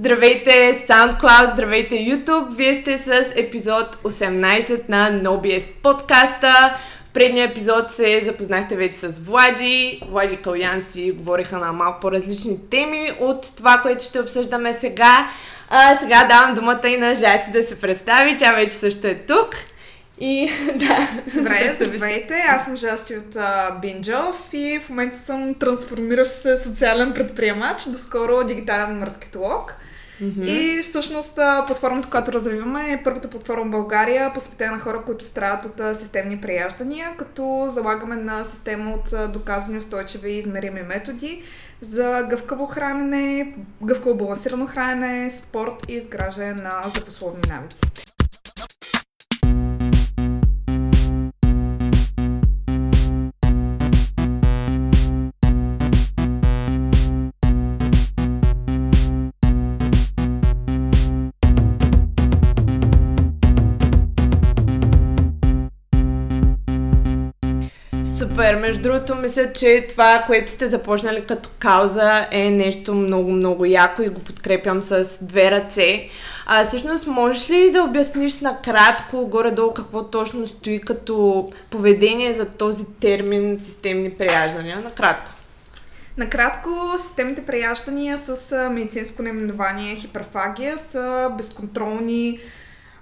Здравейте SoundCloud, здравейте YouTube! Вие сте с епизод 18 на NoBS подкаста. В предния епизод се запознахте вече с Влади. Влади и Калян си говориха на малко по-различни теми от това, което ще обсъждаме сега. А, сега давам думата и на Жаси да се представи. Тя вече също е тук. И да. Добре, здравейте. Аз съм Жаси от Бинджов и в момента съм трансформиращ се социален предприемач, доскоро дигитален маркетолог. Mm-hmm. И всъщност платформата, която развиваме е първата платформа в България, посветена на хора, които страдат от системни преяждания, като залагаме на система от доказани устойчиви и измерими методи за гъвкаво хранене, гъвкаво балансирано хранене, спорт и изграждане на здравословни навици. Супер! Между другото, мисля, че това, което сте започнали като кауза е нещо много, много яко и го подкрепям с две ръце. А, всъщност, можеш ли да обясниш накратко, горе-долу, какво точно стои като поведение за този термин системни преяждания? Накратко. Накратко, системните преяждания с медицинско наименование хиперфагия са безконтролни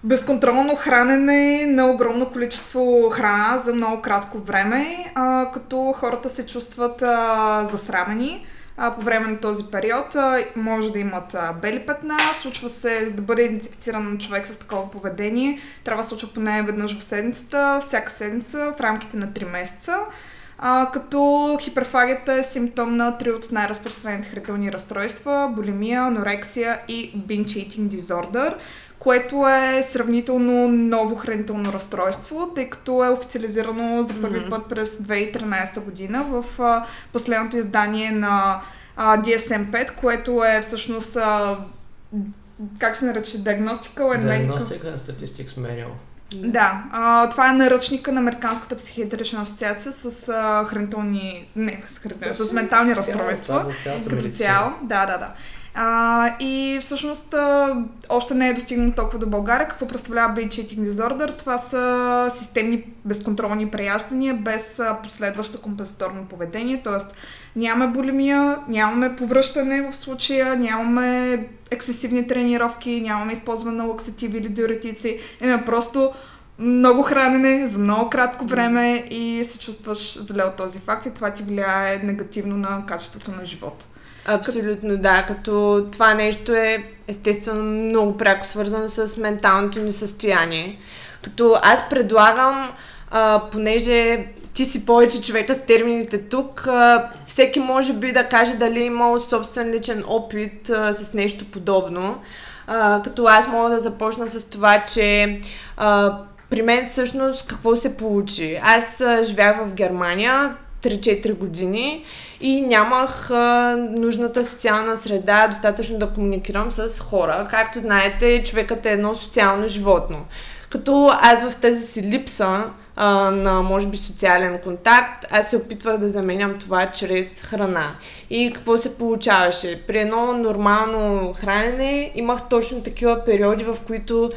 безконтролно хранене на огромно количество храна за много кратко време, а, като хората се чувстват а, засрамени. А, по време на този период а, може да имат а, бели петна, случва се, за да бъде идентифициран човек с такова поведение, трябва да случва поне веднъж в седмицата, всяка седмица в рамките на 3 месеца. А, като хиперфагията е симптом на три от най-разпространените хранителни разстройства булимия, анорексия и binge eating disorder, което е сравнително ново хранително разстройство, тъй като е официализирано за първи mm-hmm. път през 2013 година в а, последното издание на а, DSM-5, което е всъщност а, как се нарича? Diagnostical and Medical... Diagnostic and Statistics Manual. Да, а, това е наръчника на Американската психиатрична асоциация с а, хранителни, не, с, хранителни, с ментални разстройства. Като цяло, да, да, да. А, и всъщност а, още не е достигнато толкова до България. Какво представлява binge eating disorder? Това са системни безконтролни преяждания без а, последващо компенсаторно поведение, т.е. нямаме булимия, нямаме повръщане в случая, нямаме ексесивни тренировки, нямаме използване на лаксативи или диуретици. Имаме просто много хранене за много кратко време и се чувстваш зле от този факт и това ти влияе негативно на качеството на живота. Абсолютно да, като това нещо е естествено много пряко свързано с менталното ни състояние. Като аз предлагам, а, понеже ти си повече човека с термините тук, а, всеки може би да каже дали е имал собствен личен опит а, с нещо подобно. А, като аз мога да започна с това, че а, при мен всъщност какво се получи? Аз а, живях в Германия, 3-4 години и нямах а, нужната социална среда достатъчно да комуникирам с хора. Както знаете, човекът е едно социално животно. Като аз в тази си липса а, на, може би, социален контакт, аз се опитвах да заменям това чрез храна. И какво се получаваше? При едно нормално хранене имах точно такива периоди, в които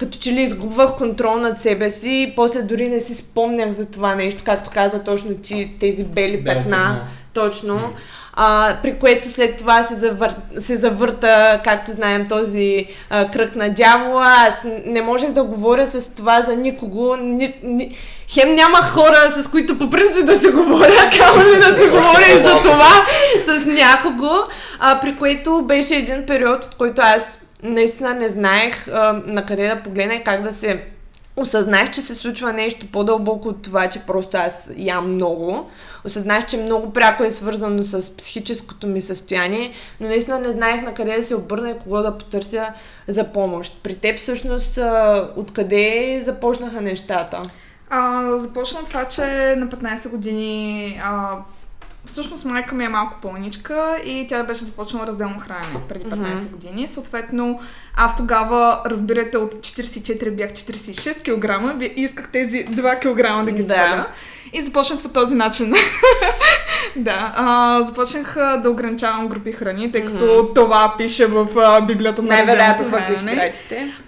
като че ли изгубвах контрол над себе си и после дори не си спомнях за това нещо, както каза точно ти, тези бели петна, петна. точно. Mm. А, при което след това се, завър... се завърта, както знаем, този а, кръг на дявола. Аз не можех да говоря с това за никого. Ни, ни... Хем няма хора, с които по принцип да се говоря, камо ли да се говоря и за това с някого. А, при което беше един период, от който аз наистина не знаех а, на къде да погледна и как да се осъзнах, че се случва нещо по-дълбоко от това, че просто аз ям много. Осъзнах, че много пряко е свързано с психическото ми състояние, но наистина не знаех на къде да се обърна и кого да потърся за помощ. При теб всъщност откъде започнаха нещата? А, започна това, че на 15 години а, Всъщност майка ми е малко пълничка и тя беше започнала разделно хранене преди 15 mm-hmm. години. Съответно, аз тогава, разбирате, от 44 бях 46 кг и исках тези 2 кг да ги да. И започнах по този начин Да, а, започнах а, да ограничавам групи храни, тъй като mm-hmm. това пише в а, Библията на Най-вероятно.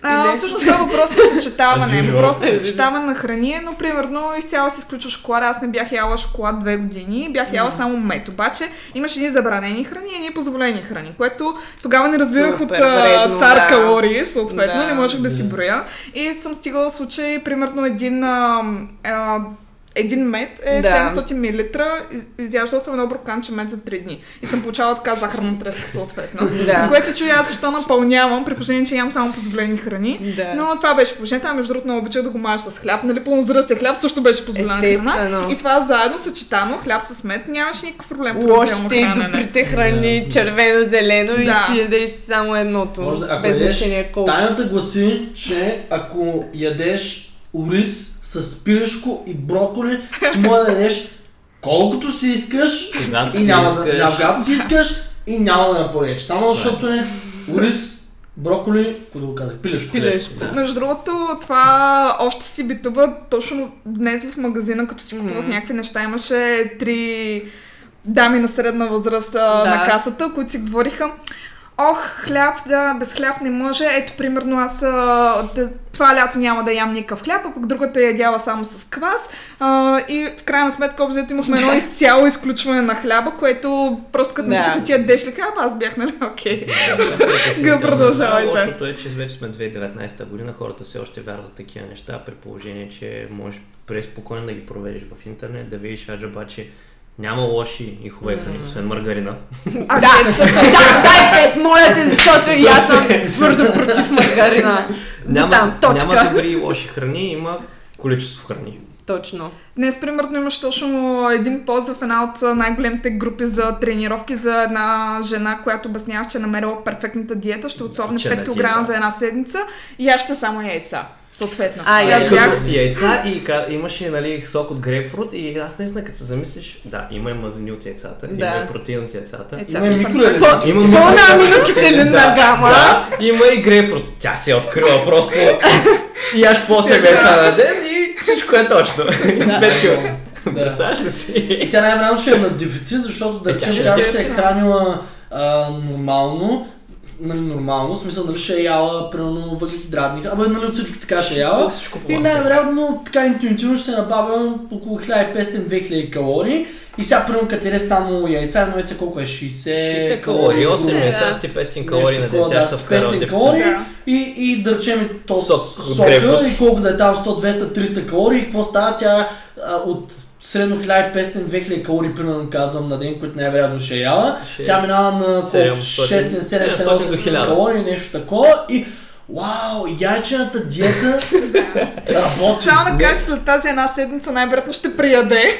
А, Или- всъщност това е въпрос на съчетаване. Въпрос на съчетаване на храни, но примерно изцяло си изключва шоколада. Аз не бях яла шоколад две години, бях яла само мед. Обаче имаше едни забранени храни и едни позволени храни, което тогава не разбирах Супер от вредно, цар да. калории, съответно, Да. не можех да си броя. И съм стигала случай, примерно един а, а, един мед е Да. 700 мл. Из- Изяждал съм едно бурканче мед за 3 дни. И съм получавала така захарна треска съответно. Да. Което се чуя защо напълнявам, при положение, че ям само позволени храни. Да. Но това беше положението. А между другото много обичах да го мажа с хляб. Нали, пълнозръстия хляб също беше позволена храна. И това заедно съчетано, хляб с мед, нямаше никакъв проблем. Лошите и добрите храни, Да. червено-зелено Да. и ти ядеш само едното. Може ако без значение колко. тайната гласи, че ако ядеш ориз с пилешко и броколи, ти може да ядеш колкото си искаш Когато и си няма да, искаш. да, когато си искаш и няма да напълнеш. Само защото е ориз, броколи, какво да го казах, пилешко. Пилешко. Да. Между другото, това още си битува. Точно днес в магазина, като си купувах Мгм. някакви неща, имаше три дами на средна възраст Да. на касата, които си говориха Ох, хляб, да, без хляб не може. Ето, примерно, аз а, това лято няма да ям никакъв хляб, а пък другата е ядяла само с квас. А, и в крайна сметка, обзето имахме едно изцяло изключване на хляба, което просто като Да. ми ти ядеш ли хляб, аз бях, нали, окей. Га продължавайте. Лошото е, че вече сме 2019 година, хората все още вярват такива неща, при положение, че можеш преспокойно да ги провериш в интернет, да видиш аджаба, че няма лоши и хубави храни, освен маргарина. А, Да, да, дай пет, моля те, защото и аз съм твърдо против маргарина. Няма, Там, точка. няма добри и лоши храни, има количество храни. Точно. Днес, примерно, имаш точно един пост в една от най-големите групи за тренировки за една жена, която обяснява, че е намерила перфектната диета, ще отслабне Че 5 на кг за една седмица и аз ще само яйца. Съответно. А, И аз яйца. бях- яйца и ка, имаше нали, сок от грейпфрут и аз наистина като се замислиш, да, има и мазнини от яйцата, Да. има и протеин от яйцата. Яйца. Има и микроелементи. Има аминокиселинна Да, гама. Да, има и грейпфрут. Тя се е открила просто. Яш по 8 яйца на ден и всичко е точно. Пет кила. Да. Представяш ли И си? тя най-вероятно ще е на дефицит, защото да Е, тя речем, тя е се е хранила а, нормално, нали, нормално, в смисъл, нали ще е яла, примерно, въглехидратни, абе, нали, от всичко така ще е яла. И най-вероятно, така интуитивно ще се набавя около 1500-2000 калории. И сега, примерно, като яде само яйца, едно яйце колко е? 60, 60 калории, 8 Да. яйца с ти 500 калории на. Тя да, ще с се вкара в 500 дефицит. калории. Да. И, и да речем то Сок сока и колко да е там 100, 200, 300 калории, и какво става? Тя а, от средно 1500-2000 калории, примерно казвам на ден, които най-вероятно ще е яла. Тя минава на 700, 600-700 до 1000. калории, нещо такова и Вау, яйчената диета работи. Само да кажа, че след тази една седмица най-вероятно ще прияде.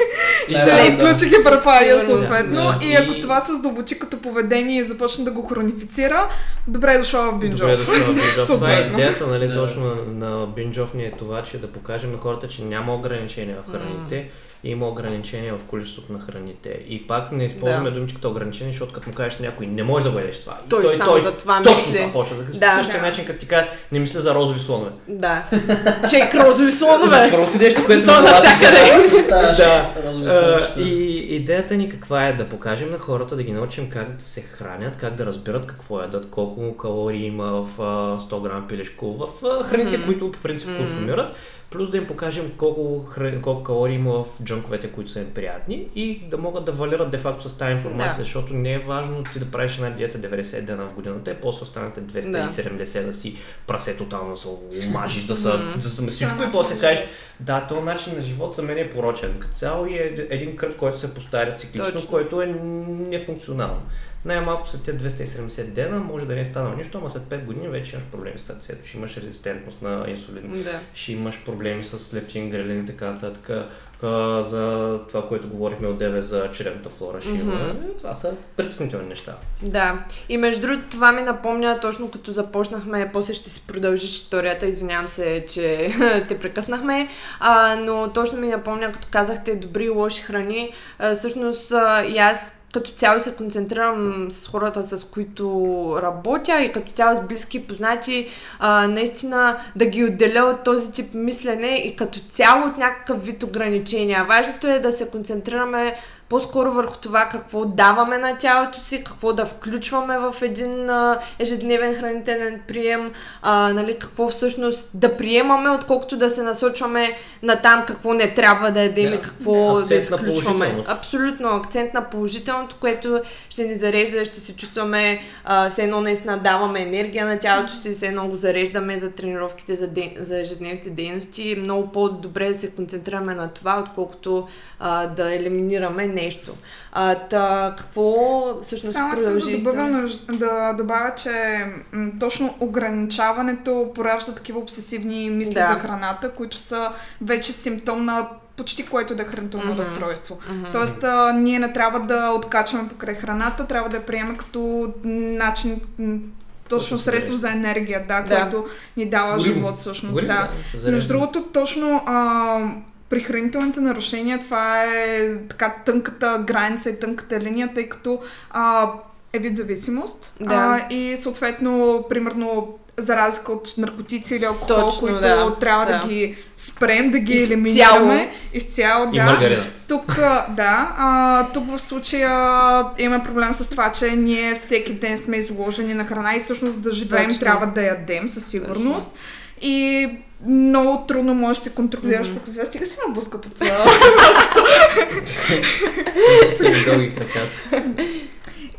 ще се хиперфагия Сигурно. съответно. И ако И- това се задълбочи като поведение и започне да го хронифицира, добре е дошла в Добре бинджов. дошла в Off. Това е идеята, нали, Да. точно на, Off ни е това, че да покажем на хората, че няма ограничения в храните, има ограничения в количеството на храните. И пак не използваме Да. думичката ограничение, защото като му кажеш някой, не можеш да го ядеш това. И Той само за това точно мисли. това почва да. По същия Да. начин, като ти кажа, не мисля за розови слонове. Да. Чек розови слонове. Първото нещо, което Да. и идеята ни каква е? Да покажем на хората, да ги научим как да се хранят, как да разберат какво ядат, колко калории има в а, 100 грам пилешко, в храните, които по принцип консумират, плюс да им покажем колко, хран... колко калории има в джънковете, които са им приятни и да могат да валират де-факто с тази информация, Да. защото не е важно ти да правиш една диета 90 дена в годината, и после останете 270 да, си прасе тотално да се омажиш, да, са, да са всичко и начин после кажеш, да, този начин на живот за мен е порочен. Като цяло и е един кръг, който се повтаря циклично, Точно. който е нефункционално. Най-малко след тези 270 дена може да не е станало нищо, ама след 5 години вече имаш проблеми с сърцето, ще имаш резистентност на инсулин, Да. ще имаш проблеми с лептин, грелин и така нататък. За това, което говорихме от деве за черепната флора ще има. Е, Това са притеснителни неща. Да. И между другото, това ми напомня точно като започнахме, после ще си продължиш историята, извинявам се, че те прекъснахме, а, но точно ми напомня, като казахте добри и лоши храни, а, всъщност а, и аз като цяло се концентрирам с хората, с които работя и като цяло с близки познати, а, наистина да ги отделя от този тип мислене и като цяло от някакъв вид ограничения. Важното е да се концентрираме по-скоро върху това какво даваме на тялото си, какво да включваме в един а, ежедневен хранителен прием, а, нали, какво всъщност да приемаме, отколкото да се насочваме на там какво не трябва да ядем Да. и какво да изключваме. Абсолютно, акцент на положителното, което ще ни зарежда, ще се чувстваме а, все едно наистина даваме енергия на тялото си, все едно го зареждаме за тренировките, за, ден, за ежедневните дейности. Много по-добре да се концентрираме на това, отколкото а, да елиминираме нещо. А, та, какво всъщност Само искам да добавя, да добавя, че м, точно ограничаването поражда такива обсесивни мисли Да. за храната, които са вече симптом на почти което да е хранително Мгм. разстройство. Мгм. Тоест, а, ние не трябва да откачваме покрай храната, трябва да я приемем като начин, точно средство за енергия, да, Да. което ни дава Гориво. живот всъщност. Гориво, да. Между другото, точно а, при хранителните нарушения това е така тънката граница и тънката линия, тъй като а, е вид зависимост. Да. А, и съответно, примерно, за разлика от наркотици или алкохол, Точно, които да. трябва да. Да. ги спрем, да ги Изцяло. елиминираме. Изцяло, И да. маргарина. Тук, да, а, тук в случая имаме проблем с това, че ние всеки ден сме изложени на храна и всъщност да живеем Точно. трябва да ядем със сигурност. И много трудно можеш да се контролираш mm-hmm. Стига си ме блъска по това. Са ми дълги краката.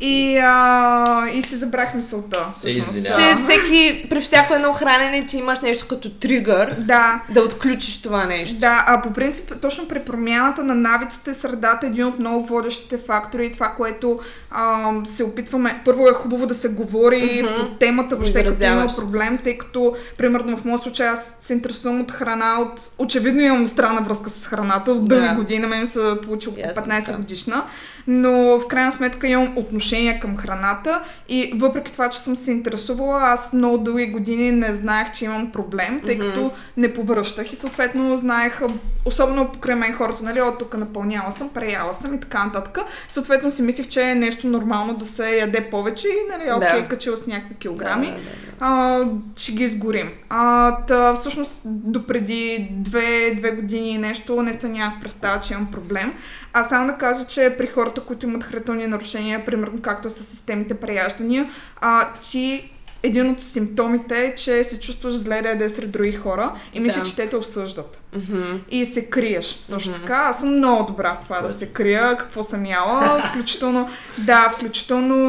И, а, и си забрах мисълта. всъщност. извинявам. Че А, всеки, при всяко едно хранене ти имаш нещо като тригър Да, да отключиш това нещо. Да, а по принцип, точно при промяната на навиците, средата е един от много водещите фактори и това, което ам, се опитваме. Първо е хубаво да се говори Мгм. по темата, въобще като има проблем, тъй като, примерно в моят случай, аз се интересувам от храна, от... очевидно имам странна връзка с храната, от дълги Да. години, на мен се получи около Ясно 15 така. годишна, но в крайна сметка имам отношение към храната и въпреки това, че съм се интересувала, аз много дълги години не знаех, че имам проблем, тъй Мгм. като не повръщах и съответно знаех, особено покрай мен хората, нали, от тук напълняла съм, преяла съм и така нататък. Съответно си мислех, че е нещо нормално да се яде повече и нали, Да. окей, качила с някакви килограми. Да, да, да. А, ще ги изгорим. А, та, всъщност, допреди две, две години нещо, наистина нямах представа, че имам проблем. А само да кажа, че при хората, които имат хранителни нарушения, примерно както са системите преяждания, а, ти един от симптомите е, че се чувстваш зле да ядеш сред други хора и мисля, Да. че те те осъждат. Мгм. И се криеш. Също Мгм. така, аз съм много добра в това да се крия, какво съм яла, включително, да, включително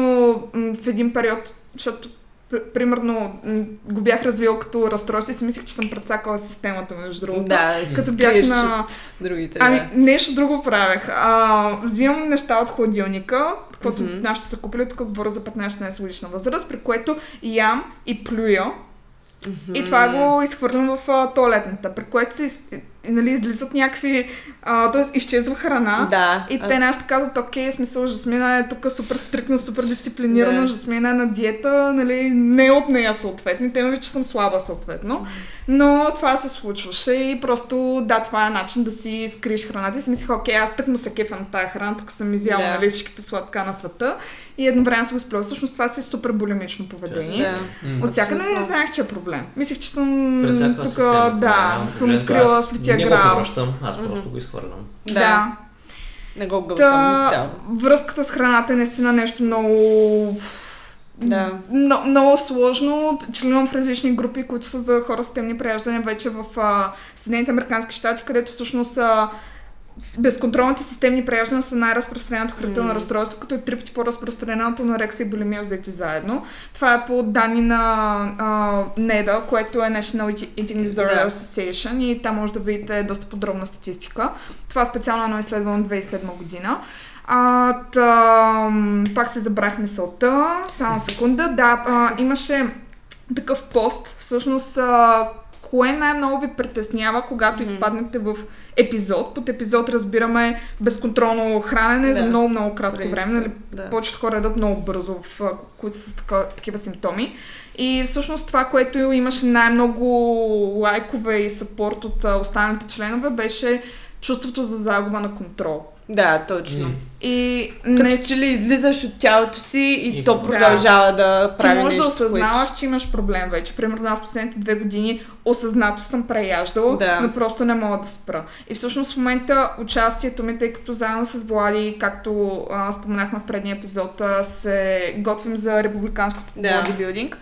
в един период, защото примерно го бях развил като разстройство и си мислех, че съм прецакала системата, между другото. Да, Като бях на- другите. Ами, да. нещо друго правех. А, взимам неща от хладилника, Мгм. mm-hmm. нашите са купили, тук говоря за 15-16 годишна възраст, при което ям и плюя. И това го изхвърлям в а, туалетната, при което се нали, излизат някакви, а, т.е. изчезва храна. Да. И те нашите казват, окей, смисъл, Жасмина е тук супер стрикна, супер дисциплинирана, Да. Жасмина е на диета, нали, не от нея съответно. Те ме че съм слаба съответно. Но това се случваше и просто, да, това е начин да си скриеш храната. И си мислех, окей, аз тък му се кефа на тази храна, тук съм изяла, Да. нали, всичките сладка на света. И едновременно си го сплюва. Всъщност това си е супер булимично поведение. Да. От всякъде не знаех, че е проблем. Мислех, че съм тук, система, да, съм открила Аз светия Не го грал. повръщам, аз просто го изхвърлям. Да. Не го гълтам Та, връзката с храната е наистина нещо много... Да. Но, много сложно. Членувам в различни групи, които са за хора с темни преяждания вече в а, Съединените Американски щати, където всъщност а, безконтролните системни преяждания са най-разпространеното хранително М. разстройство, като е три пъти по-разпространеното анорексия и булимия взети заедно. Това е по данни на а, NEDA, което е National Eating Disorder Да. Association и там може да видите доста подробна статистика. Това е специално едно изследване от 2007 година. А, та, м, пак се забрах мисълта. Само секунда. Да, а, имаше такъв пост. Всъщност, а, кое най-много ви притеснява, когато Мгм. изпаднете в епизод? Под епизод разбираме безконтролно хранене за Да. много, много кратко Преди време. Нали? да. Повечето хора ядат много бързо, в, които са с така, такива симптоми. И всъщност това, което имаше най-много лайкове и съпорт от останалите членове, беше чувството за загуба на контрол. Да, точно. М. И Като не че ли излизаш от тялото си и, И- то продължава да, ти прави можеш да нещо, осъзнаваш, че имаш проблем вече. Примерно аз последните две години осъзнато съм преяждала, Да. но просто не мога да спра. И всъщност в момента участието ми, тъй като заедно с Влади, както а, споменахме в предния епизод, а, се готвим за републиканското Да. бодибилдинг.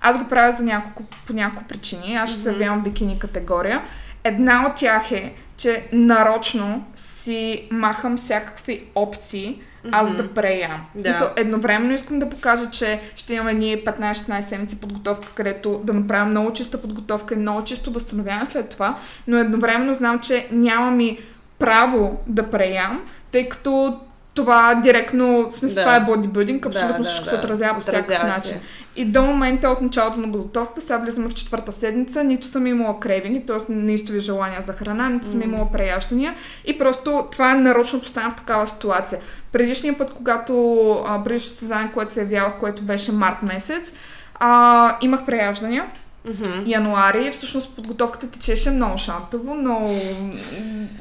Аз го правя за няколко, по няколко причини. Аз ще се Мгм. явявам бикини категория. Една от тях е, че нарочно си махам всякакви опции, аз Мгм. да преям. В Да. смисъл, едновременно искам да покажа, че ще имаме ние 15-16 седмици подготовка, където да направим много чиста подготовка и много чисто възстановяване след това, но едновременно знам, че нямам и право да преям, тъй като това директно, в смисъл, Да. това е бодибилдинг, абсолютно Да, да, всичко да. се отразява по всякакъв Отразява начин. се. И до момента от началото на подготовката, сега влизаме в четвърта седмица, нито съм имала кревини, т.е. неистови желания за храна, нито съм имала преяждания и просто това е нарочно поставям в такава ситуация. Предишния път, когато предишното състезание, което се явявах, което беше март месец, а, имах преяждания. Мгм. Януари, всъщност подготовката течеше много шантово, много...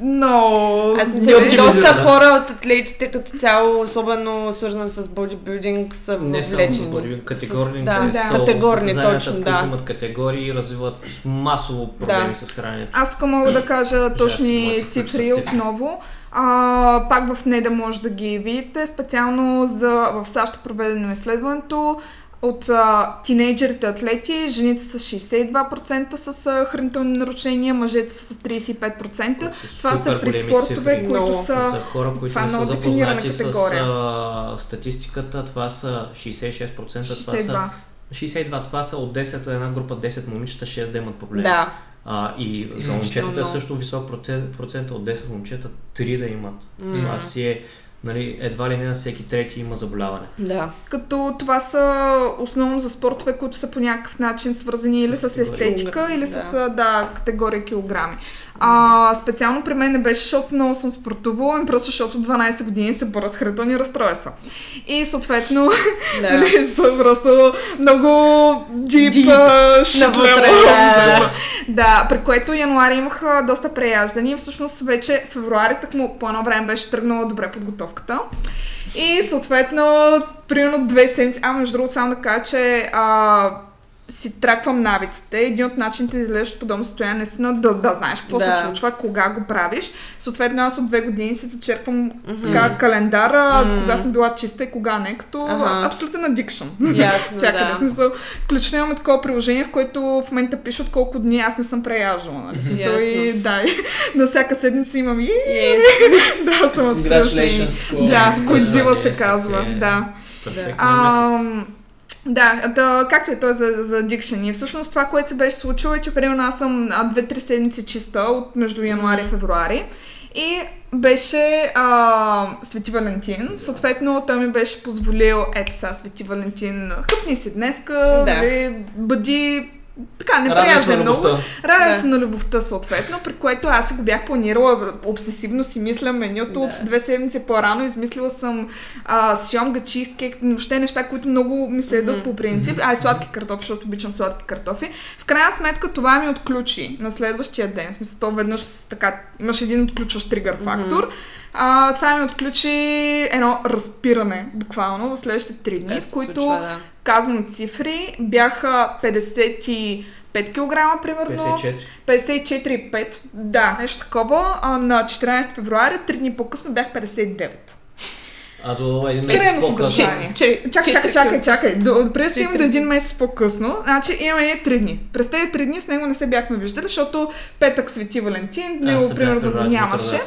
много... Аз мисля, Доста че доста да. хора от атлетите като цяло, особено свързано с бодибилдинг, са Не само въвлечени. бодибилдинг, категорните да, да. са Категорни, точно, да. имат категории и развиват масово проблеми Да. с храненето. Аз тук мога да кажа може точни цифри. отново. А, пак в неда може да ги видите. Специално за, в САЩ е проведено изследването от а, тинейджерите атлети, жените с 62% с а, хранителни нарушения, мъжете са с 35%. Които са Това са при спортове, цифри. които са... За хора, които това е не са запознати с а, статистиката, това са 66%, това 62. са 62, това са от 10, една група 10 момичета, 6 да имат проблеми. Да. А, и за момчетата е също висок процент, процент от 10 момчета 3 да имат. М. Това си е, нали, едва ли не на всеки трети има заболяване. Да. Като това са основно за спортове, които са по някакъв начин свързани или с естетика, или Да. с да, категория килограми. А, специално при мен не беше, защото много съм спортувала, ами просто защото 12 години се боря с хранителни разстройства. И съответно, Да. нали, са просто много а, shit Навътре, да. Да, при което януари имах доста преяждания. Всъщност вече февруари так му по едно време беше тръгнала добре подготовката. И съответно, примерно две седмици, а между другото само да кажа, че а, си траквам навиците. Един от начините да излезеш от подобно състояние, наистина да, да знаеш какво Да. се случва, кога го правиш. Съответно, аз от две години си зачерпвам Мгм. така календара, Мгм. кога съм била чиста и кога не, като Ага. абсолютен addiction. Ясно, Всякъде. да. Смисъл, включително имаме такова приложение, в което в момента пише от колко дни аз не съм преяждала. Нали? Смисъл и да, и на всяка седмица имам и Yes. да, съм от приложение. Да, Годзила Да, се е, казва. е. Да. Да, да, както е той за, за addiction. И всъщност това, което се беше случило е, че примерно аз съм а, 2-3 седмици чиста от между януари и февруари. И беше а, Свети Валентин. Съответно, той ми беше позволил, ето сега Свети Валентин, хъпни си днеска, Да. нали, бъди така, не Радвай се прияждай на много. Радвам Да. се на любовта, съответно, при което аз си го бях планирала обсесивно, си мисля менюто от Да. две седмици по-рано, измислила съм а, сьомга, чизкейк, въобще неща, които много ми се Мгм. по принцип, а и сладки картофи, защото обичам сладки картофи. В крайна сметка това ми отключи на следващия ден, в смисъл то веднъж така, имаш един отключващ тригър фактор, а, това ми отключи едно разпиране, буквално, в следващите три дни, в се които случва, да. казвам цифри, бяха 55 кг примерно. 54. 54,5. Да, нещо такова. А, на 14 февруари, три дни по-късно бях 59. А до един месец по-късно. съдържание. Че- Чакай, чакай, чакай, чакай. До, представим Четири. до един месец по-късно. Значи имаме три дни. През тези три дни с него не се бяхме виждали, защото петък Свети Валентин, него примерно да го нямаше.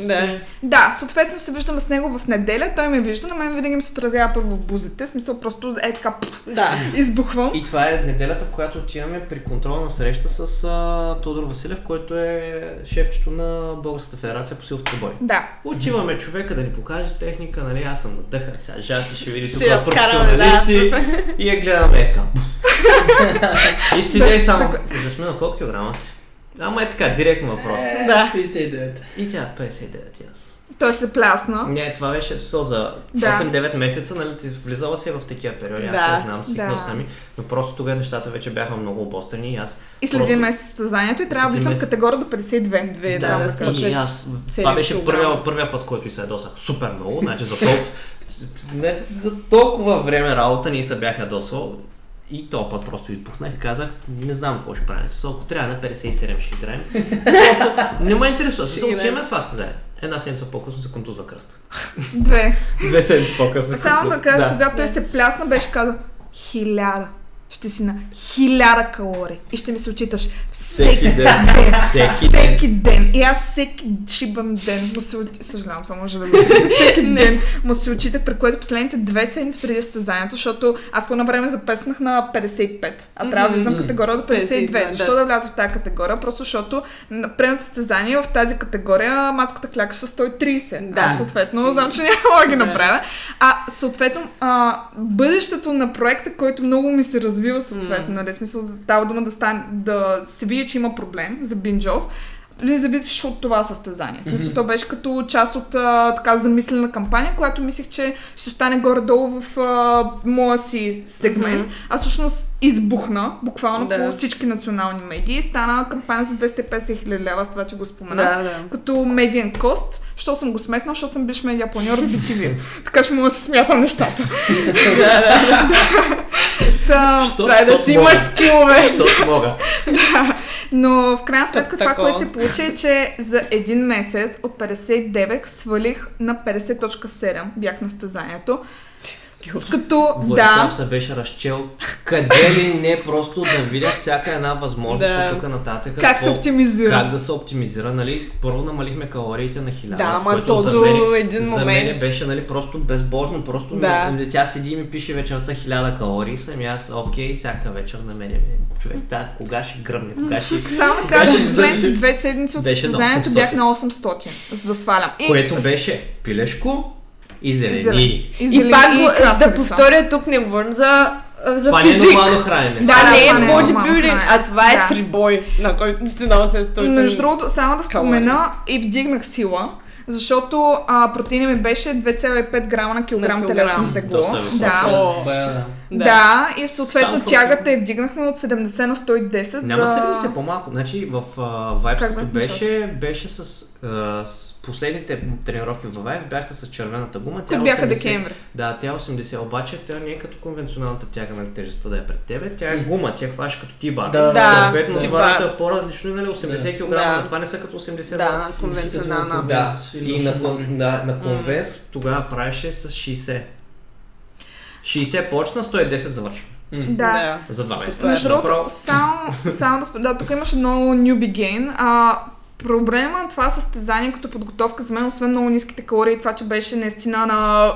Да. Да, съответно се виждаме с него в неделя, той ме вижда, на мен винаги ми се отразява първо в бузите, в смисъл просто е така Да. избухвам. И това е неделята, в която отиваме при контролна среща с а, Тодор Василев, който е шефчето на Българската федерация по силовите бой. Да. Отиваме човека да ни покаже техника, нали, аз съм надъхан, сега Жаси ще види Ще тук професионалисти да. и я гледаме е така. и седя и само, да сме на колко килограма си? Ама е така, директно въпрос. Е, Да. 59. И тя 59 и аз. Той се плясна. Не, това беше со за Да. 8-9 месеца, нали, ти влизала си в такива периоди, аз Да, не знам, свикнал да. сами, но просто тогава нещата вече бяха много обострени и аз И след просто- един месец състезанието и трябва да влизам в категория до 52. Две, да, Само да да. И аз, 7 това беше първия, първия път, който се ядосах супер много, значи за толкова, не, за толкова време работа ние се бях ядосвал и този път просто избухнах и казах, не знам какво ще правим. Ако трябва на 57 ще играем. Просто не ме интересува. Ще отиваме това състезание. Една седмица по-късно се контузва кръст. Две. Две седмици по-късно Само да кажа, да. когато той се плясна, беше казал хиляда. Ще си на хиляда калории и ще ми се очиташ Всеки ден. Всеки ден. Всеки ден. И аз всеки шибан ден му се очи- Съжалявам, това може да го Всеки ден му се очитах, при което последните две седмици преди състезанието, защото аз по едно време запеснах на 55, а трябва да влизам категория до 52. 52, Защо да. да вляза в тази категория? Просто защото на предното състезание в тази категория мацката клякаше с 130. Да. Аз съответно знам, че няма да ги направя. А съответно, а, бъдещето на проекта, който много ми се развива съответно, нали, в смисъл, става дума да, стане, да се види, че има проблем за бинджов, не зависиш от това състезание. В смисъл, то беше като част от а, така замислена кампания, която мислех, че ще остане горе-долу в а, моя си сегмент. А всъщност избухна, буквално Да. по всички национални медии. Стана кампания за 250 хиляди лева, с това, че го споменах Да, да. като медиен кост. Що съм го сметнал? Защото съм биш медиа планьор от BTV. така че мога да се смятам нещата. Та, Що- Това е да си имаш скилове. Защото мога. но в крайна сметка това, което се получи е, че за един месец от 59 свалих на 50.7. Бях на стезанието. С като, Владислав да, се беше разчел къде ли не просто да видя всяка една възможност Да. от тук нататък. как се какво- оптимизира. Как да се оптимизира, нали? Първо намалихме калориите на 1000. Да, ама което то за до мен, един За мен момент. беше нали, просто безбожно, просто Да. ми, тя седи и ми пише вечерта 1000 калории, съм аз, окей, всяка вечер на мене ми човек, да, кога ще гръмне, кога ще... Само да кажа, за- последните две седмици от състезанието 800. бях на 800, за да свалям. И, Което беше пилешко и и, зелени. зелени- и, И зелени- пак и краставица. да повторя, тук не говорим за, за Това не е физик. нормално хранене. Това Да, не е е бодибилдинг, хранене. а това е Да. трибой, на който си на 800. Между другото, само да спомена и вдигнах сила, защото а, протеина ми беше 2,5 грама на килограм килограм. тегло. Да. Да. Да. И съответно Само тягата я вдигнахме от 70 на 110 Няма за... се по-малко. Значи в uh, Vibes, Как като бе? беше, беше с, а, с последните тренировки в Vibes бяха с червената гума. Тя бяха 80 декември. Да, тя е 80, обаче тя не е като конвенционалната тяга на тежестта да е пред тебе. Тя е гума, тя хваща като тибар. Да. Да, Съответно, тибар. тибарата е по-различно, нали? 80 кг, Да. но това не са като 80 Да, конвенционална. Да, и на, да, на конвенс тогава правеше с 60. 60 почна, 110 завършва. Да. За два месеца. Между другото, само, само да да, тук имаше много newbie gain. А, проблема на това състезание като подготовка за мен, освен много ниските калории и това, че беше наистина на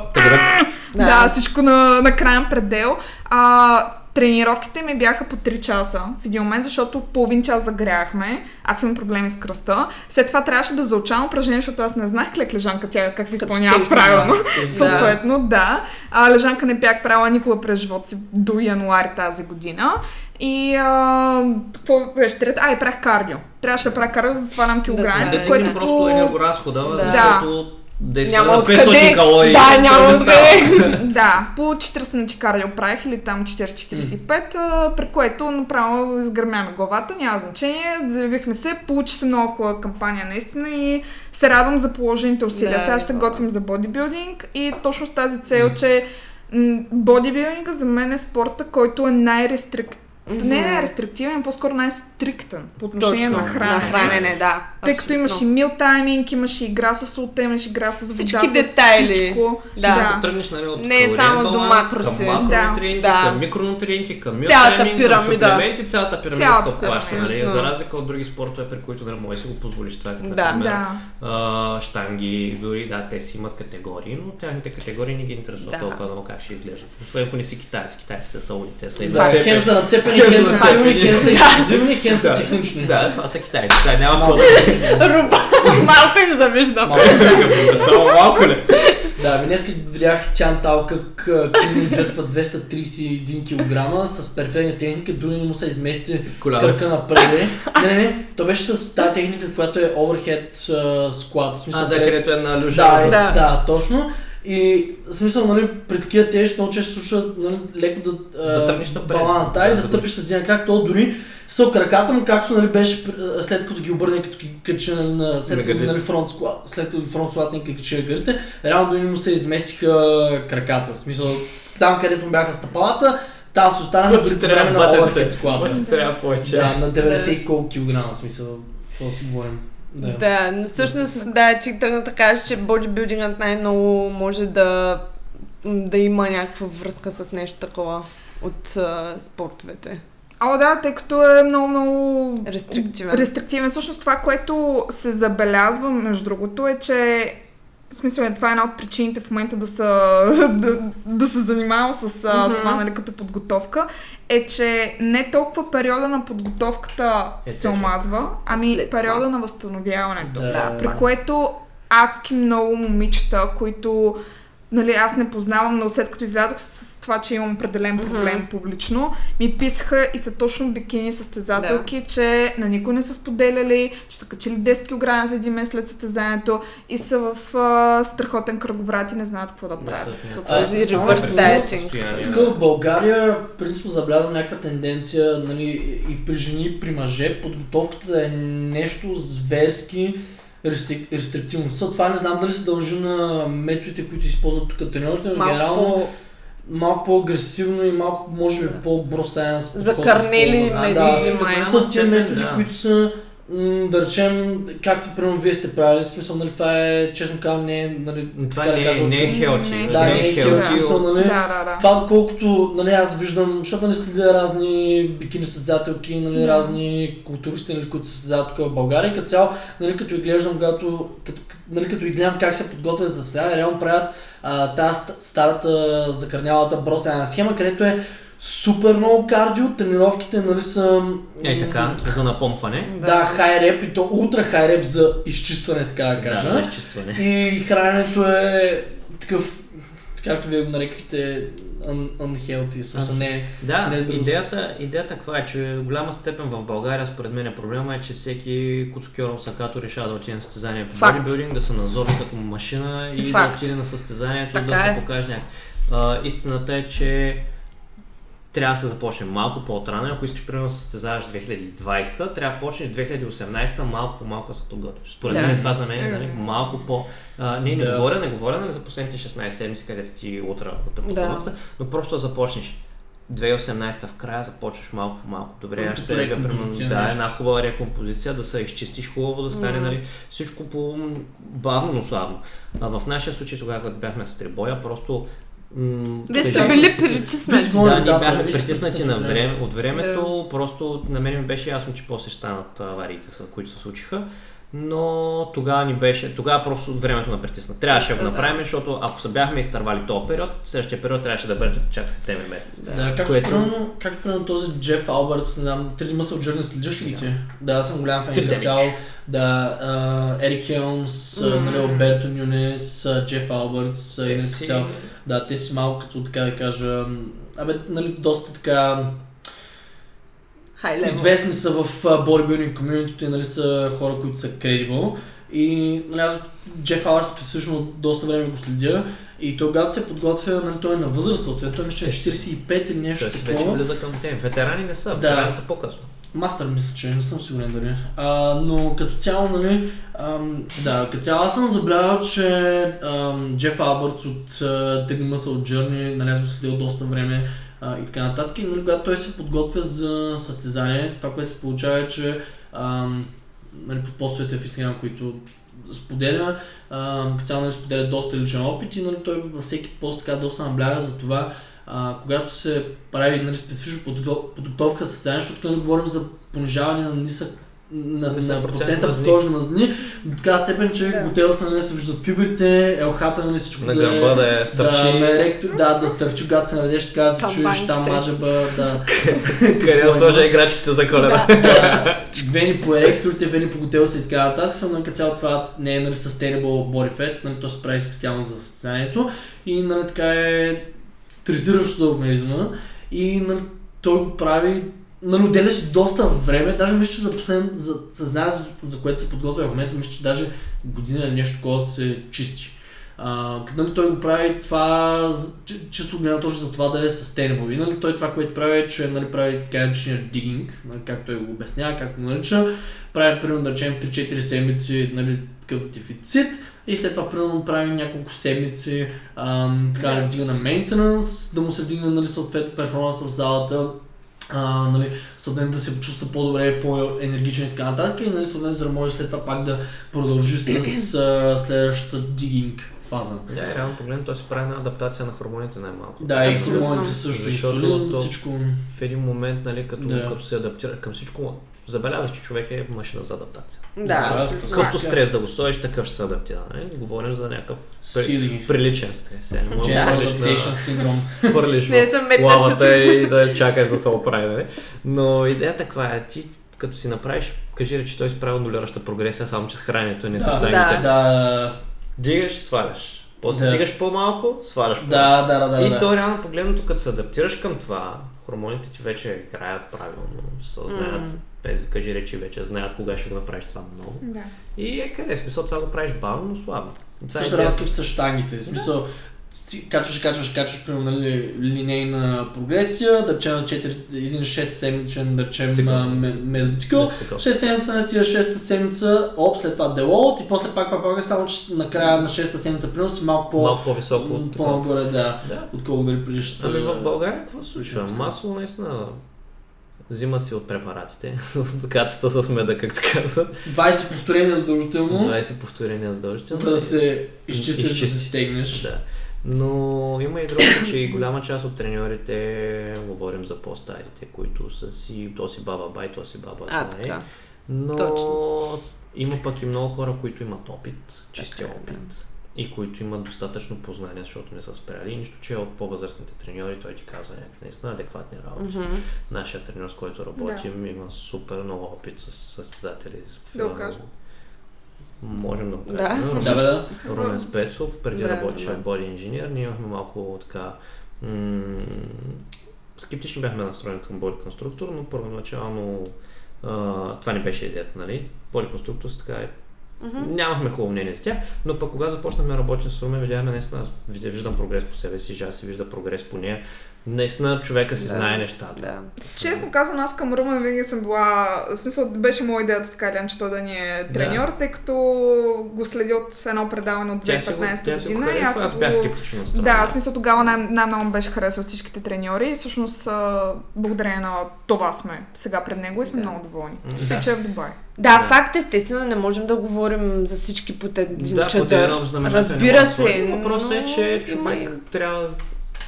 Да. всичко на, на крайен предел. А, тренировките ми бяха по 3 часа в един момент, защото половин час загряхме. Аз имам проблеми с кръста. След това трябваше да заучавам упражнение, защото аз не знаех клек лежанка тя как се изпълнява правилно. Да. Съответно, да. А, лежанка не бях правила никога през живота си до януари тази година. И а, какво беше трета? А, и правих кардио. Трябваше да правя кардио, за да свалям килограми. Да, което... просто енергоразхода, Да. защото действително Няма на 500 откъде. калории. Да, няма откъде. Да, по 40 минути кардио правих или там 40-45, а, при което направо изгърмя на главата, няма значение, заявихме се, получи се много хубава кампания наистина и се радвам за положените усилия. Да, Сега ще хубаво. готвим за бодибилдинг и точно с тази цел, че бодибилдинга за мен е спорта, който е най-рестриктивен. Не е най-рестриктивен, а по-скоро най-стриктен по отношение Точно, на хранене. На хранене, да. Тъй като имаш и мил тайминг, имаш и игра с солта, имаш игра с Всички водата, детайли. Всичко. Да. Ако тръгнеш нали, от Не е само до макроси. Към макронутриенти, Да. към микронутриенти, към Цялата милтайминг, към пирамида. суплементи, цялата пирамида Цялата се обхваща, нали? пирамида. За разлика от други спортове, при които не можеш да си го позволиш това. като, Да. например, Да. а, штанги, дори да, те си имат категории, но тяхните категории не ги интересуват Да. толкова много как ще изглеждат. Освен ако не си китайци, китайците са уни, те са и Да, хен са нацепени, Хен са Да. технични. Да, това са китайци. Това няма Малко. какво да Руба, малко им завиждам. Само малко ли? Да, ви днес видях Тян Тал как Клин жертва 231 кг с перфектна техника, дори не му се измести кръка напред. Не, не, не, то беше с тази техника, която е overhead uh, squat. В смисъл, А, да, където- е на да, люжа. е, Да. да. точно. И в смисъл, нали, при такива тежести много често се случва нали, леко да, Да тръгнеш напред. баланс, да, и да Да, стъпиш с един крак, то дори с краката му, както нали, беше след като ги обърне, като ги качи нали, на, след На като нали, фронт склад, след като фронт склад ги качи на гърдите, реално дори му се изместиха краката. В смисъл, там където му бяха стъпалата, там се останаха трябва време на overhead склада. Който трябва повече. Да, на 90 и колко килограма, в смисъл, какво си говорим. Да. Да, но всъщност, да, ти тръгна да кажеш, че бодибилдингът най-много може да, да има някаква връзка с нещо такова от а, спортовете. О, да, тъй като е много, много Рестриктивен. рестриктивен. Всъщност това, което се забелязва, между другото, е, че в смисъл, е, това е една от причините в момента да, са, да, да се занимавам с Мгм. това, нали, като подготовка, е, че не толкова периода на подготовката Е, се омазва, ами След това. периода на възстановяването. Да. При което адски много момичета, които нали, аз не познавам, но след като излязох с това, че имам определен проблем Мгм. публично, ми писаха и са точно бикини състезателки, че на никой не са споделяли, че са качили 10 кг за един месец след състезанието и са в а, страхотен кръговрат и не знаят какво да правят. Този през dieting. състояние. Тук в България, принципно забелязвам някаква тенденция нали, и при жени, и при мъже, подготовката да е нещо зверски рестрик- рестриктивно. Също това не знам дали се дължи на методите, които използват тук треньорите, но Малко генерално по... малко по-агресивно и малко, може би, по-бро сайенс. Закърнели методи, да, май. Са тия методи, Да. които са да речем, както примерно вие сте правили, в смисъл, нали, това е, честно казвам, не е, нали, Това така да не, кажа, е- не е хелти. Не е Да, не е хелти, в смисъл, нали, Да, да, да. това доколкото нали, аз виждам, защото не следя разни бикини състезателки, нали, Да. разни културисти, нали, които състезават тук в България. Като цяло, нали, като ги гледам, когато, като, нали, като ги гледам как се подготвят за сега, реално правят а, тази ста- старата закърнялата бросена схема, където е супер много кардио, тренировките нали, са... Е така, за напомпване. Да, хай реп и то ултра хай реп за изчистване, така да кажа. Да, за изчистване. И храненето е такъв, както вие го нарекахте, un- unhealthy, смисъл не Да, Не е здраво идеята, идеята каква е, че в голяма степен в България, според мен, проблема е, че всеки куцокьоров сакато решава да отиде на състезание по бодибилдинг, да се назори като машина и Факт. да отиде на състезанието, Така да се е. покаже някак. Истината е, че трябва да се започне малко по-отрано. Ако искаш, примерно, да състезаваш 2020, трябва да почнеш 2018 малко по малко да се подготвиш. Според Да. мен това за мен е нали, малко по... А, не, не Да. говоря, не говоря нали, за последните 16 седмици, където си утра от Да. подготовката, но просто да започнеш. 2018 в края започваш малко по малко. Добре, аз ще сега, примерно, да, една хубава рекомпозиция, да се изчистиш хубаво, да стане Мгм. нали, всичко по бавно, но славно. А в нашия случай, тогава, когато бяхме с трибоя, просто м, Вие сте е- били притиснати. Да, да, виж, притиснати на време, от времето, просто на мен ми беше ясно, че после ще станат авариите, които се случиха. Но тогава ни беше, тогава просто времето на притисна. Трябваше да го Да. направим, защото ако се бяхме изтървали този период, следващия период трябваше да бъде чак септември месец. Да. Да, както, Което- примерно, както примерно този Джеф Албъртс, не знам, Три Muscle Journey следиш ли Да. ти? Да, аз съм голям фен като цяло. Да, а, Ерик Хелмс, Мгм. нали, Алберто Нюнес, Джеф Албъртс, и. Да, те си малко като така да кажа, абе, нали, доста така Лево. известни са в комьюнитито и нали са хора, които са credible. И нали, аз Джеф Албъртс специфично доста време го следя. И той, когато се подготвя, нали, той е на възраст, съответно, той мисля, че е 45 или нещо Той си вече влиза към те. Ветерани не са, Да. ветерани са по-късно. Мастър мисля, че не съм сигурен дали. А, но като цяло, нали, ам, да, като цяло аз съм забравял, че ам, Джеф Албъртс от uh, The Muscle Journey, нали, аз го следил доста време а, и така нататък. И нали, когато той се подготвя за състезание, това, което се получава е, че ам, нали, под постовете в Instagram, които споделя, цяло нали, споделя доста личен опит и нали, той във всеки пост така доста набляга за това, а, когато се прави нали, специфично подго- подготовка състезание, защото нали, говорим за понижаване на нисък на, на 50% процента мазнини. подкожни мазнини, до така степен, че Да. в хотела са нали, се виждат фибрите, елхата, нали, всичко На да е- гърба да е стърчи. Да, на еректор, да, да стърчи, когато се наведеш, така да се чуеш там мажаба, да. Къде да сложа играчките за коледа. да, вени по еректорите, вени по готелса и така нататък. Съм на цяло това не е нали, sustainable body fat, нали, то се прави специално за състезанието и нали, така е стресиращо за организма и нали, той го прави нали, отделя си доста време, даже мисля, че за последен, за състезание, за, за което се подготвя в момента, мисля, че даже година или нещо такова се чисти. А, като нали, той го прави това чисто гледна точка за това да е sustainable. И нали, той това, което прави е, че нали, прави така наречения дигинг, нали, както той го обяснява, както го нарича. Прави, примерно, да речем 3-4 седмици нали, такъв дефицит и след това, примерно, прави няколко седмици ам, така да вдига на мейнтенанс, да му се вдигне нали, съответно перформанса в залата, а, нали, съответно да се почувства по-добре, по-енергичен и така нататък и нали, съответно да може след това пак да продължи с а, следващата дигинг фаза. Да, и реално погледно, той се прави една адаптация на хормоните най-малко. Да, и хормоните също, Защото инсулин, всичко. В един момент, нали, като, Да. като се адаптира към всичко, забелязваш, че човек е машина за адаптация. Да. Колкото Да. стрес да го сложиш, такъв ще се адаптира. Нали? Говорим за някакъв при, приличен стрес. Е, не може да Syndrome. хвърлиш Не съм лавата и да чакаш да се оправи. Нали? Но идеята каква е? Ти като си направиш, кажи че той е справил нулираща прогресия, само че с храненето не с Да. Да, Дигаш, сваляш. После Да. дигаш по-малко, сваляш по да, да, да, да. и да. то реално погледнато, като се адаптираш към това, хормоните ти вече играят правилно, съзнаят, Кажи речи вече, знаят кога ще го направиш това много. Да. И е къде, в смисъл това го правиш бавно, но слабо. Това е Също идеята. работа като с штангите. В смисъл, си- качваш, качваш, качваш, примерно, нали, линейна прогресия, да речем на 4, един 6 седмичен, да речем мезоцикъл. Цикъл. 6 седмица, не стига 6 седмица, оп, след това делот и после пак пак пак, само че накрая на 6 седмица, примерно си малко по... Малко по-високо по-нагоре, да, Да. отколко дали предишната. Ами в България какво се случва? Масово наистина взимат си от препаратите, от кацата с меда, както казват. 20 повторения задължително, 20 повторения задължително. за да се изчистиш, да се Изчистиш. стегнеш. Да. Но има и друго, че и голяма част от треньорите, говорим за по-старите, които са си, то си баба бай, то си баба А, бай. така. Но Точно. има пък и много хора, които имат опит, чистия Така е, да. опит. И които имат достатъчно познание, защото не са спряли. И нищо, че от по-възрастните треньори той ти казва някакви наистина адекватни работи. Мгм. Нашия треньор, с който работим, има супер много опит с състезатели. С Да. Можем да го Да. кажем. Да, да. Румен Спецов, преди Да, работеше да. Body Engineer, ние имахме малко така м- скептични бяхме настроени към Body Constructor, но първоначално а, това не беше идеята, нали? Body Constructor така е Мгм. Нямахме хубаво мнение за тях, но пък когато започнахме да работим с Румен, видяхме наистина, виждам прогрес по себе си, Жа си вижда прогрес по нея. Наистина човека си Да. знае нещата. Да. Честно казвам, аз към Румен винаги съм била... В смисъл, беше моя идеята така или иначе той да ни е треньор, тъй като го следи от едно предаване от Тя си го, 2015 тя си го година. и аз си бях скептично настроен. Да, в смисъл тогава най- най-много ме беше харесал всичките треньори и всъщност благодарение на това сме сега пред него и сме Да. много доволни. Да. Че е в Дубай. Да, Да. факт естествено не можем да говорим за всички под един Да, под чадър. едно Разбира да се. Въпросът е, но че човек и- трябва...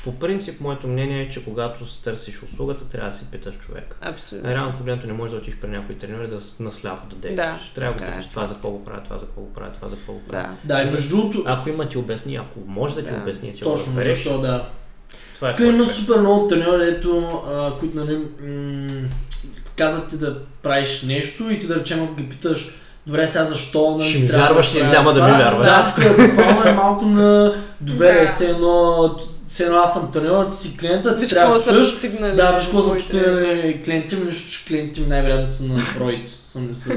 По принцип, моето мнение е, че когато си търсиш услугата, трябва да си питаш човек. Абсолютно. Реално погледнато не можеш да отиш при някой треньор и да насляпо да действаш. Да, трябва да го е. питаш това за какво го правя, това за какво го правя, това за какво го правя. Да. Да, и между другото, Ако има ти обясни, ако може да ти Да. обясни, ти точно го защо да. това е Тук има супер много треньори, ето, а, които нали, м- казват ти да правиш нещо и ти да речем, ако ги питаш, добре сега защо, нали, Ще ми вярваш да правя няма да това?» ми вярваш? Да, тук е буквално е малко на доверие, Да. все едно, все едно аз съм треньор, ти си клиента, ти Виж трябва да постигнали. Да, виж какво са постигнали клиенти, ми, нищо, че клиенти най-вероятно са на троица. Съм не са.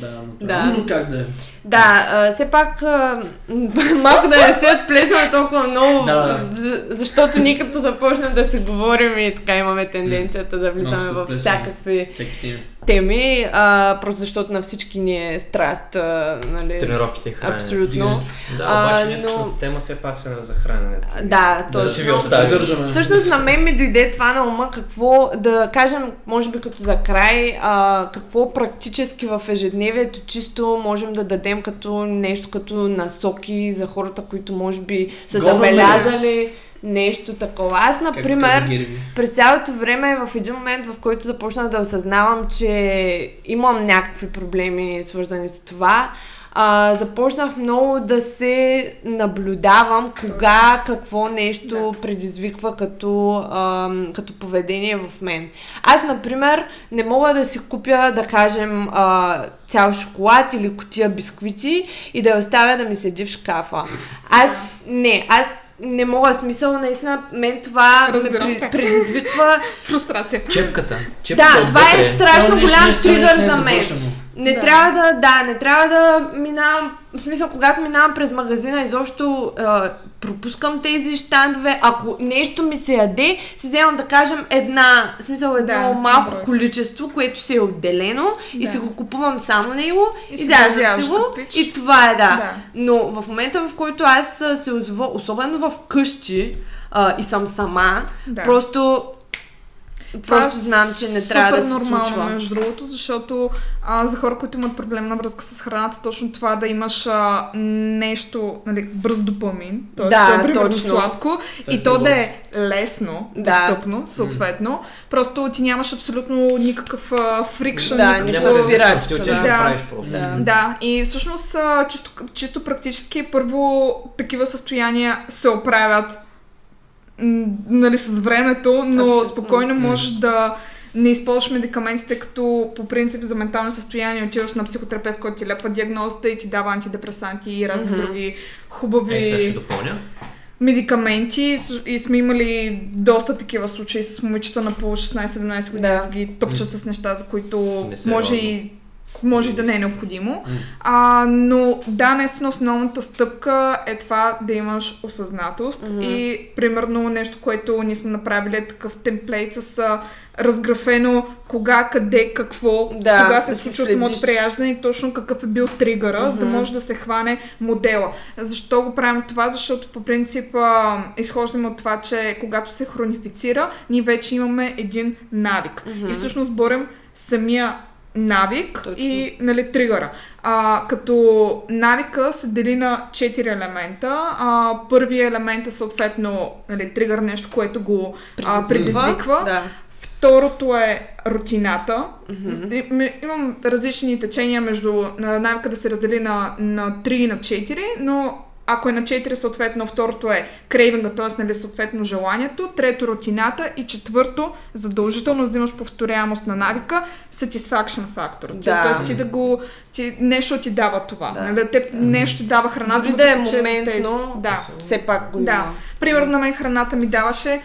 Да, но, Да. но как да е. Да, а, все пак а, малко да не се отплесваме толкова много, Да. за- защото ние като започнем да си говорим и така имаме тенденцията да влизаме в всякакви Всеки теми. а, просто защото на всички ни е страст, а, нали? Тренировките и храненето. Абсолютно. Да, А, обаче но- днескашната тема все пак се за храненето. Да, Да, Да си ви точно. оставим. Всъщност на мен ми дойде това на ума, какво да кажем, може би като за край, а, какво практически в ежедневието чисто можем да дадем като нещо като насоки за хората, които може би са Go забелязали нещо такова. Аз, например, през цялото време, в един момент, в който започнах да осъзнавам, че имам някакви проблеми, свързани с това, а, започнах много да се наблюдавам кога какво нещо предизвиква като, ам, като поведение в мен. Аз, например, не мога да си купя, да кажем, а, цял шоколад или котия бисквити и да я оставя да ми седи в шкафа. Аз, не, аз не мога смисъл, наистина, мен това ме Разбирам при- те. предизвиква Фрустрация. Чепката. Чепката да, това е страшно голям е- тригър е за мен. Не Да. трябва да, да, не трябва да минавам, в смисъл, когато минавам през магазина, изобщо а, пропускам тези щандове. Ако нещо ми се яде, си вземам да кажем една, в смисъл едно Да, малко брой. количество, което си е отделено и Да. си го купувам само него, И изяждам си го и това е да. Да. Но в момента, в който аз се озова, особено в къщи а, и съм сама, Да. просто Просто знам, че не трябва да се нормално, случва. между другото, защото а, за хора, които имат проблемна връзка с храната, точно това да имаш а, нещо, нали, бърз допамин, т.е. Да, да, примерно точно. сладко, Това и е то да е лесно, Да. достъпно, съответно. Просто ти нямаш абсолютно никакъв а, фрикшън, Да, Никаква да спирачка, да. да Да. Да. И всъщност а, чисто, чисто практически първо такива състояния се оправят нали, с времето, но Абсолютно. спокойно можеш да не използваш медикаментите, като по принцип за ментално състояние отиваш на психотерапевт, който ти лепва диагнозата и ти дава антидепресанти и разни Мгм. други хубави Е, сега ще допълня. медикаменти и сме имали доста такива случаи с момичета на по 16-17 години, Да. ги тъпчат с неща, за които Несериозно. може и може и да не е необходимо. А, но да, наистина основната стъпка е това да имаш осъзнатост Мгм. и примерно нещо, което ние сме направили е такъв темплейт с а, разграфено кога, къде, какво, Да, кога се да случва самото преяждане и точно какъв е бил тригъра, за да може да се хване модела. Защо го правим това? Защото по принцип а, изхождаме от това, че когато се хронифицира, ние вече имаме един навик. Мгм. И всъщност борим самия навик Точно. и нали, тригъра. А, като навика се дели на 4 елемента. А, първият елемент е съответно нали, тригър, нещо, което го а, предизвиква. Да. Второто е рутината. М- Имам различни течения между на навика да се раздели на, на 3 и на 4, но ако е на 4, съответно второто е крейвинга, т.е. нали, съответно желанието, трето рутината и четвърто задължително, за да имаш повторяемост на навика, satisfaction фактор. Да. Тоест ти да го, ти, нещо ти дава това. Да. Нали, теб нещо ти дава храната. Дори да е моментно. Да. Все пак го Да. има. Примерно на мен храната ми даваше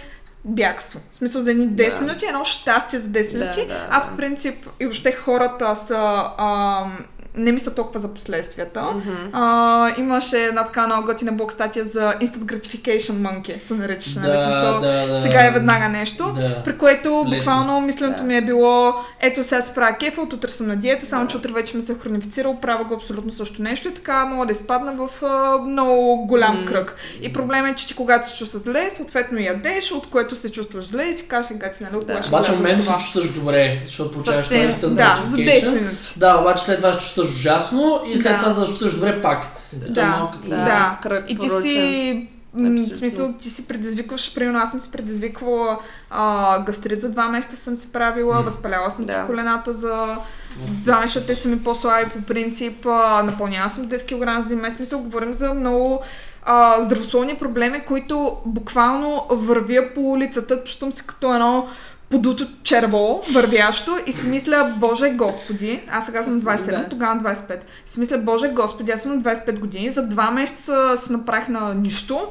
бягство. В смисъл за едни 10 Да. минути, едно щастие за 10 Да, минути. да, да. Аз по принцип и въобще хората са... ам, не мисля толкова за последствията. Мгм. А, имаше една така много готина блог статия за Instant Gratification Monkey, се наричаше, нали? Да, Смисъл, да, да. сега е веднага нещо. Да. При което Лесно. буквално мисленето Да. ми е било, ето сега се правя кефа, от утре съм на диета, само че утре вече ми се е хронифицирал, правя го абсолютно също нещо и така мога да изпадна в а, много голям М. кръг. И проблемът е, че ти когато се чувстваш зле, съответно ядеш, от което се чувстваш зле и си кажеш, гати, нали, Да. Обаче в мен се това?» чувстваш добре, защото получаваш Съвсем, Да, за gratification. 10 минути. Да, обаче след това се чувстваш ужасно и след Да. това се чувстваш добре пак. Да. Е Да, малко като- Да, И ти си... Абсолютно. В смисъл, ти си предизвикваш, примерно аз съм си предизвиквала а, гастрит за два месеца съм си правила, М. възпаляла съм си Да. колената за два месеца, те са ми по-слаби по принцип, а, напълняла съм 10 кг за един месец, мисъл, говорим за много а, здравословни проблеми, които буквално вървя по улицата, чувствам се като едно подуто черво, вървящо и си мисля, Боже Господи, аз сега съм 27, Да. тогава 25. Си мисля, Боже Господи, аз съм на 25 години, за два месеца се направих на нищо.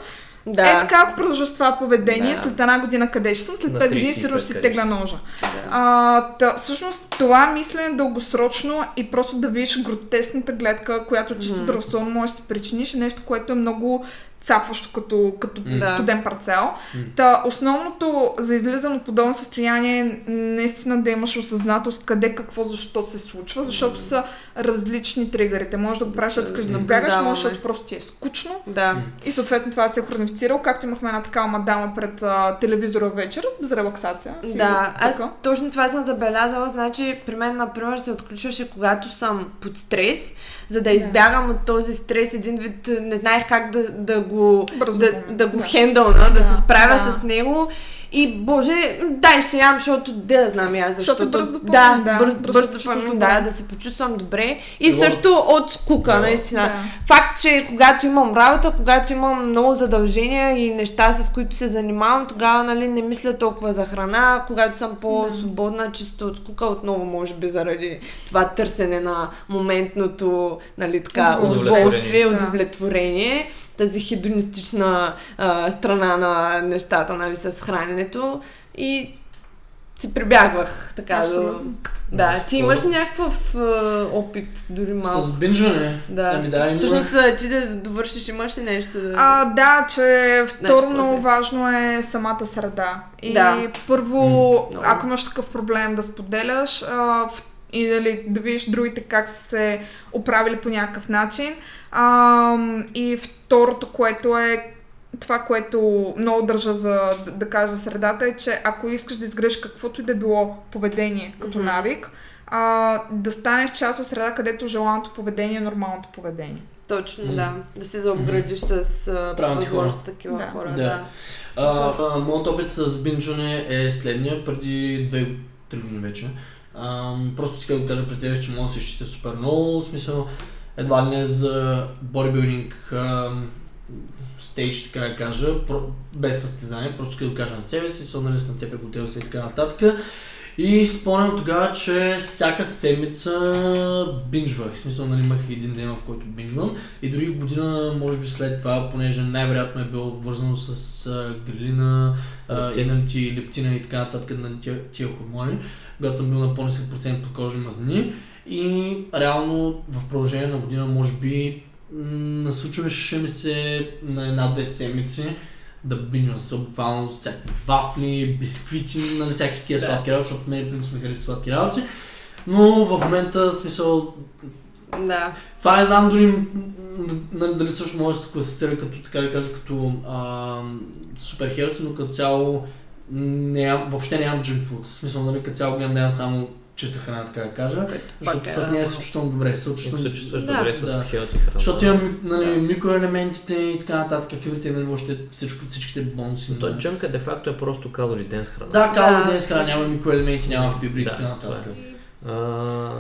Да. Е така, ако продължа с това поведение, Да. след една година къде ще съм, след На 5 години 35 сигурно ще си ще си? ножа. Да. А, та, всъщност това мислене дългосрочно и просто да видиш гротесната гледка, която чисто Мгм. здравословно може да се причиниш, е нещо, което е много цапващо като, като Да. студен парцел. Та, основното за излизане от подобно състояние е наистина да имаш осъзнатост къде, какво, защо се случва, защото са различни тригърите. Може да го правиш, искаш да избягаш, може защото просто ти е скучно. Да. И съответно това се е хронифицирало, както имахме една такава мадама пред а, телевизора вечер за релаксация. Си Да, аз точно това съм забелязала. Значи, при мен, например, се отключваше, когато съм под стрес, за да избягам от този стрес. Един вид, не знаех как да, да го Бързо да, да го да. хендълна, да, Да, се справя да. с него. И боже, дай ще ям, защото да знам аз, Защото защото... бърз допамин, да, да, бърз, бързо бърз се чувстваш допамин, добре. да, да се почувствам добре. И Било- също от скука, Да. наистина. Да. Факт, че когато имам работа, когато имам много задължения и неща, с които се занимавам, тогава нали, не мисля толкова за храна. Когато съм по-свободна, чисто от скука, отново може би заради това търсене на моментното нали, така, Удовлетворение. удоволствие, Да. Тази хедонистична а, страна на нещата нали, с храненето. И си прибягвах така до... Абсолютно. Да, ти имаш ли някакъв а, опит, дори малко? С бинжване. Да. Ами да, има. Всъщност, ти да довършиш, имаш ли нещо да... А, да, че второ Значи, много после. важно е самата среда. И Да. първо, много. ако имаш такъв проблем да споделяш а, в, и дали, да видиш другите как са се оправили по някакъв начин. А, и второто, което е това, което много държа за да, да кажа за средата е, че ако искаш да изградиш каквото и да било поведение като Мгм. навик, а, да станеш част от среда, където желаното поведение е нормалното поведение. Точно, М. да. Да се заобградиш с а, Правилните възможно такива Да. хора. Да. Да. А, а, моят опит с бинджване е следния, преди 2-3 години вече. А, просто иска да кажа пред себе, че мога да се изчистя супер много, в смисъл едва ли не за бодибилдинг стейдж, така да кажа, про, без състезание, просто да кажа на себе си, свърнали с нацепя готел си и така нататък. И спомням тогава, че всяка седмица бинджвах. В смисъл, нали, имах един ден, в който бинджвам. И дори година, може би след това, понеже най-вероятно е било обвързано с а, грилина, а, и Лептин. нали, ти лептина и така нататък на тия, тия хормони, когато съм бил на по-нисък процент по кожи мазнини. И реално в продължение на година, може би, насочваше ми се на една-две седмици да бинжвам се буквално всякакви вафли, бисквити, нали, всякакви такива Да. сладки работи, защото мен принцип ми харесва сладки работи. Но в момента, смисъл, да. това не знам дори нали, дали също може да се класифицира като, така да кажа, като а, супер хелти, но като цяло нямам, въобще нямам food. В смисъл, нали, като цяло гледам да ям само чиста храна, така да кажа. Което Защото е, с да. нея се чувствам добре. Се чувствам, се чувстваш Да. добре с Да. хелти храна. защото имам нали, Да. микроелементите и така нататък, фибрите, нали, въобще всичко, всичките бонуси. Той на- джънка де факто е просто калори ден с храна. Да, калори Да. днес храна, няма микроелементи, няма фибри и така нататък. това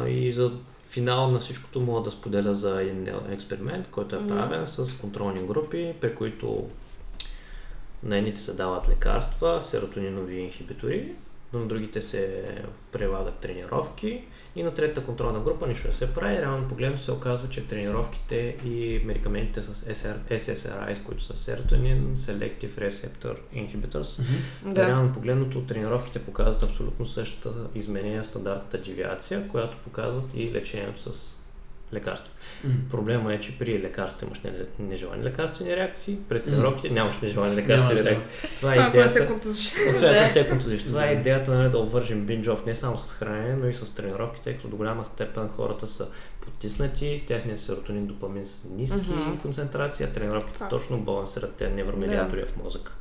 А, и за финал на всичкото мога да споделя за един експеримент, който е правен с контролни групи, при които на едните се дават лекарства, серотонинови инхибитори, но на другите се прилагат тренировки и на третата контролна група нищо не се прави. Реално погледно се оказва, че тренировките и медикаментите с SR, SSRIs, които са Serotonin, Selective Receptor Inhibitors, Да. Реално погледното, тренировките показват абсолютно същата изменение на стандартната девиация, която показват и лечението с лекарства. М. Проблема е, че при лекарства имаш не- нежелани лекарствени реакции, при тренировките нямаш нежелани лекарствени да. реакции. Това е се идеята. контузиш. Освен Да. ако се контузиш. Това е Да. идеята нали, да обвържем бинджов не само с хранене, но и с тренировки, тъй като до голяма степен хората са потиснати, техният серотонин, допамин са ниски Мгм. концентрация, тренировките Да. точно балансират тези невромедиатори в мозъка.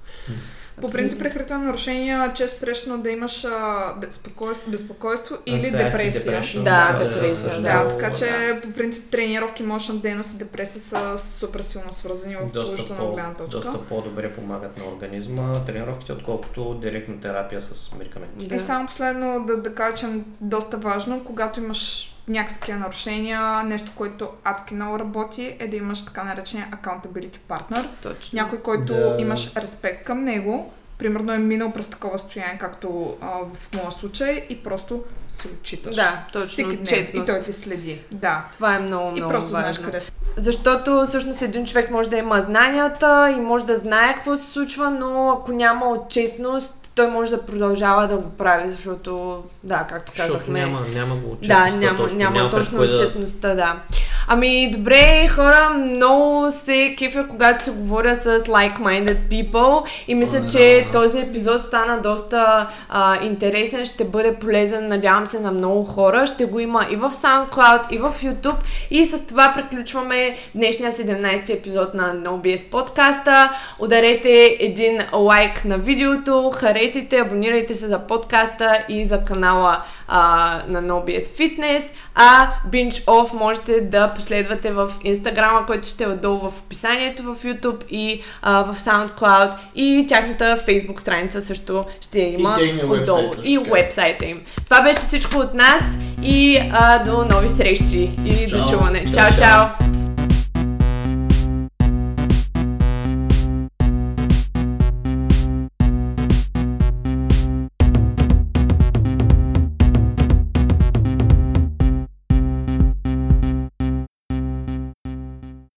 По принцип, при хранителни нарушения често срещано да имаш а, безпокойство, безпокойство или Anxiety, депресия. Да, Да, депресия, да. Да, така че по принцип тренировки, мощна дейност и депресия са супер силно свързани в доста, положителна по, гледна точка. доста по-добре помагат на организма тренировките, отколкото директна терапия с медикаменти. Да. И само последно да, да кажа, че е доста важно, когато имаш някакви такива нарушения, нещо, което адски много работи, е да имаш така наречения accountability partner. Точно. Някой, който Да. имаш респект към него, примерно е минал през такова състояние, както а, в моя случай, и просто се отчиташ. Да, точно. Всеки ден. И той ти следи. Да. Това е много, И много просто знаеш важно. къде си. Защото всъщност един човек може да има знанията и може да знае какво се случва, но ако няма отчетност, той може да продължава да го прави, защото, да, както Защото казахме, няма, няма го да, отчетността няма, точно, няма, през точно да- отчетността, да. Ами, добре, хора, много се кефя, когато се говоря с like-minded people и мисля, че този епизод стана доста а, интересен, ще бъде полезен, надявам се, на много хора. Ще го има и в SoundCloud, и в YouTube. И с това приключваме днешния 17 епизод на NoBS подкаста. Ударете един лайк на видеото, харесайте, абонирайте се за подкаста и за канала а, на NoBS Fitness. А Binge Off можете да последвате в Инстаграма, който ще е отдолу в описанието в YouTube и а, в SoundCloud и тяхната Facebook страница също ще има И отдолу. също И така. уебсайта им. Това беше всичко от нас и а, до нови срещи и Чао. до чуване. Чао! чао. чао.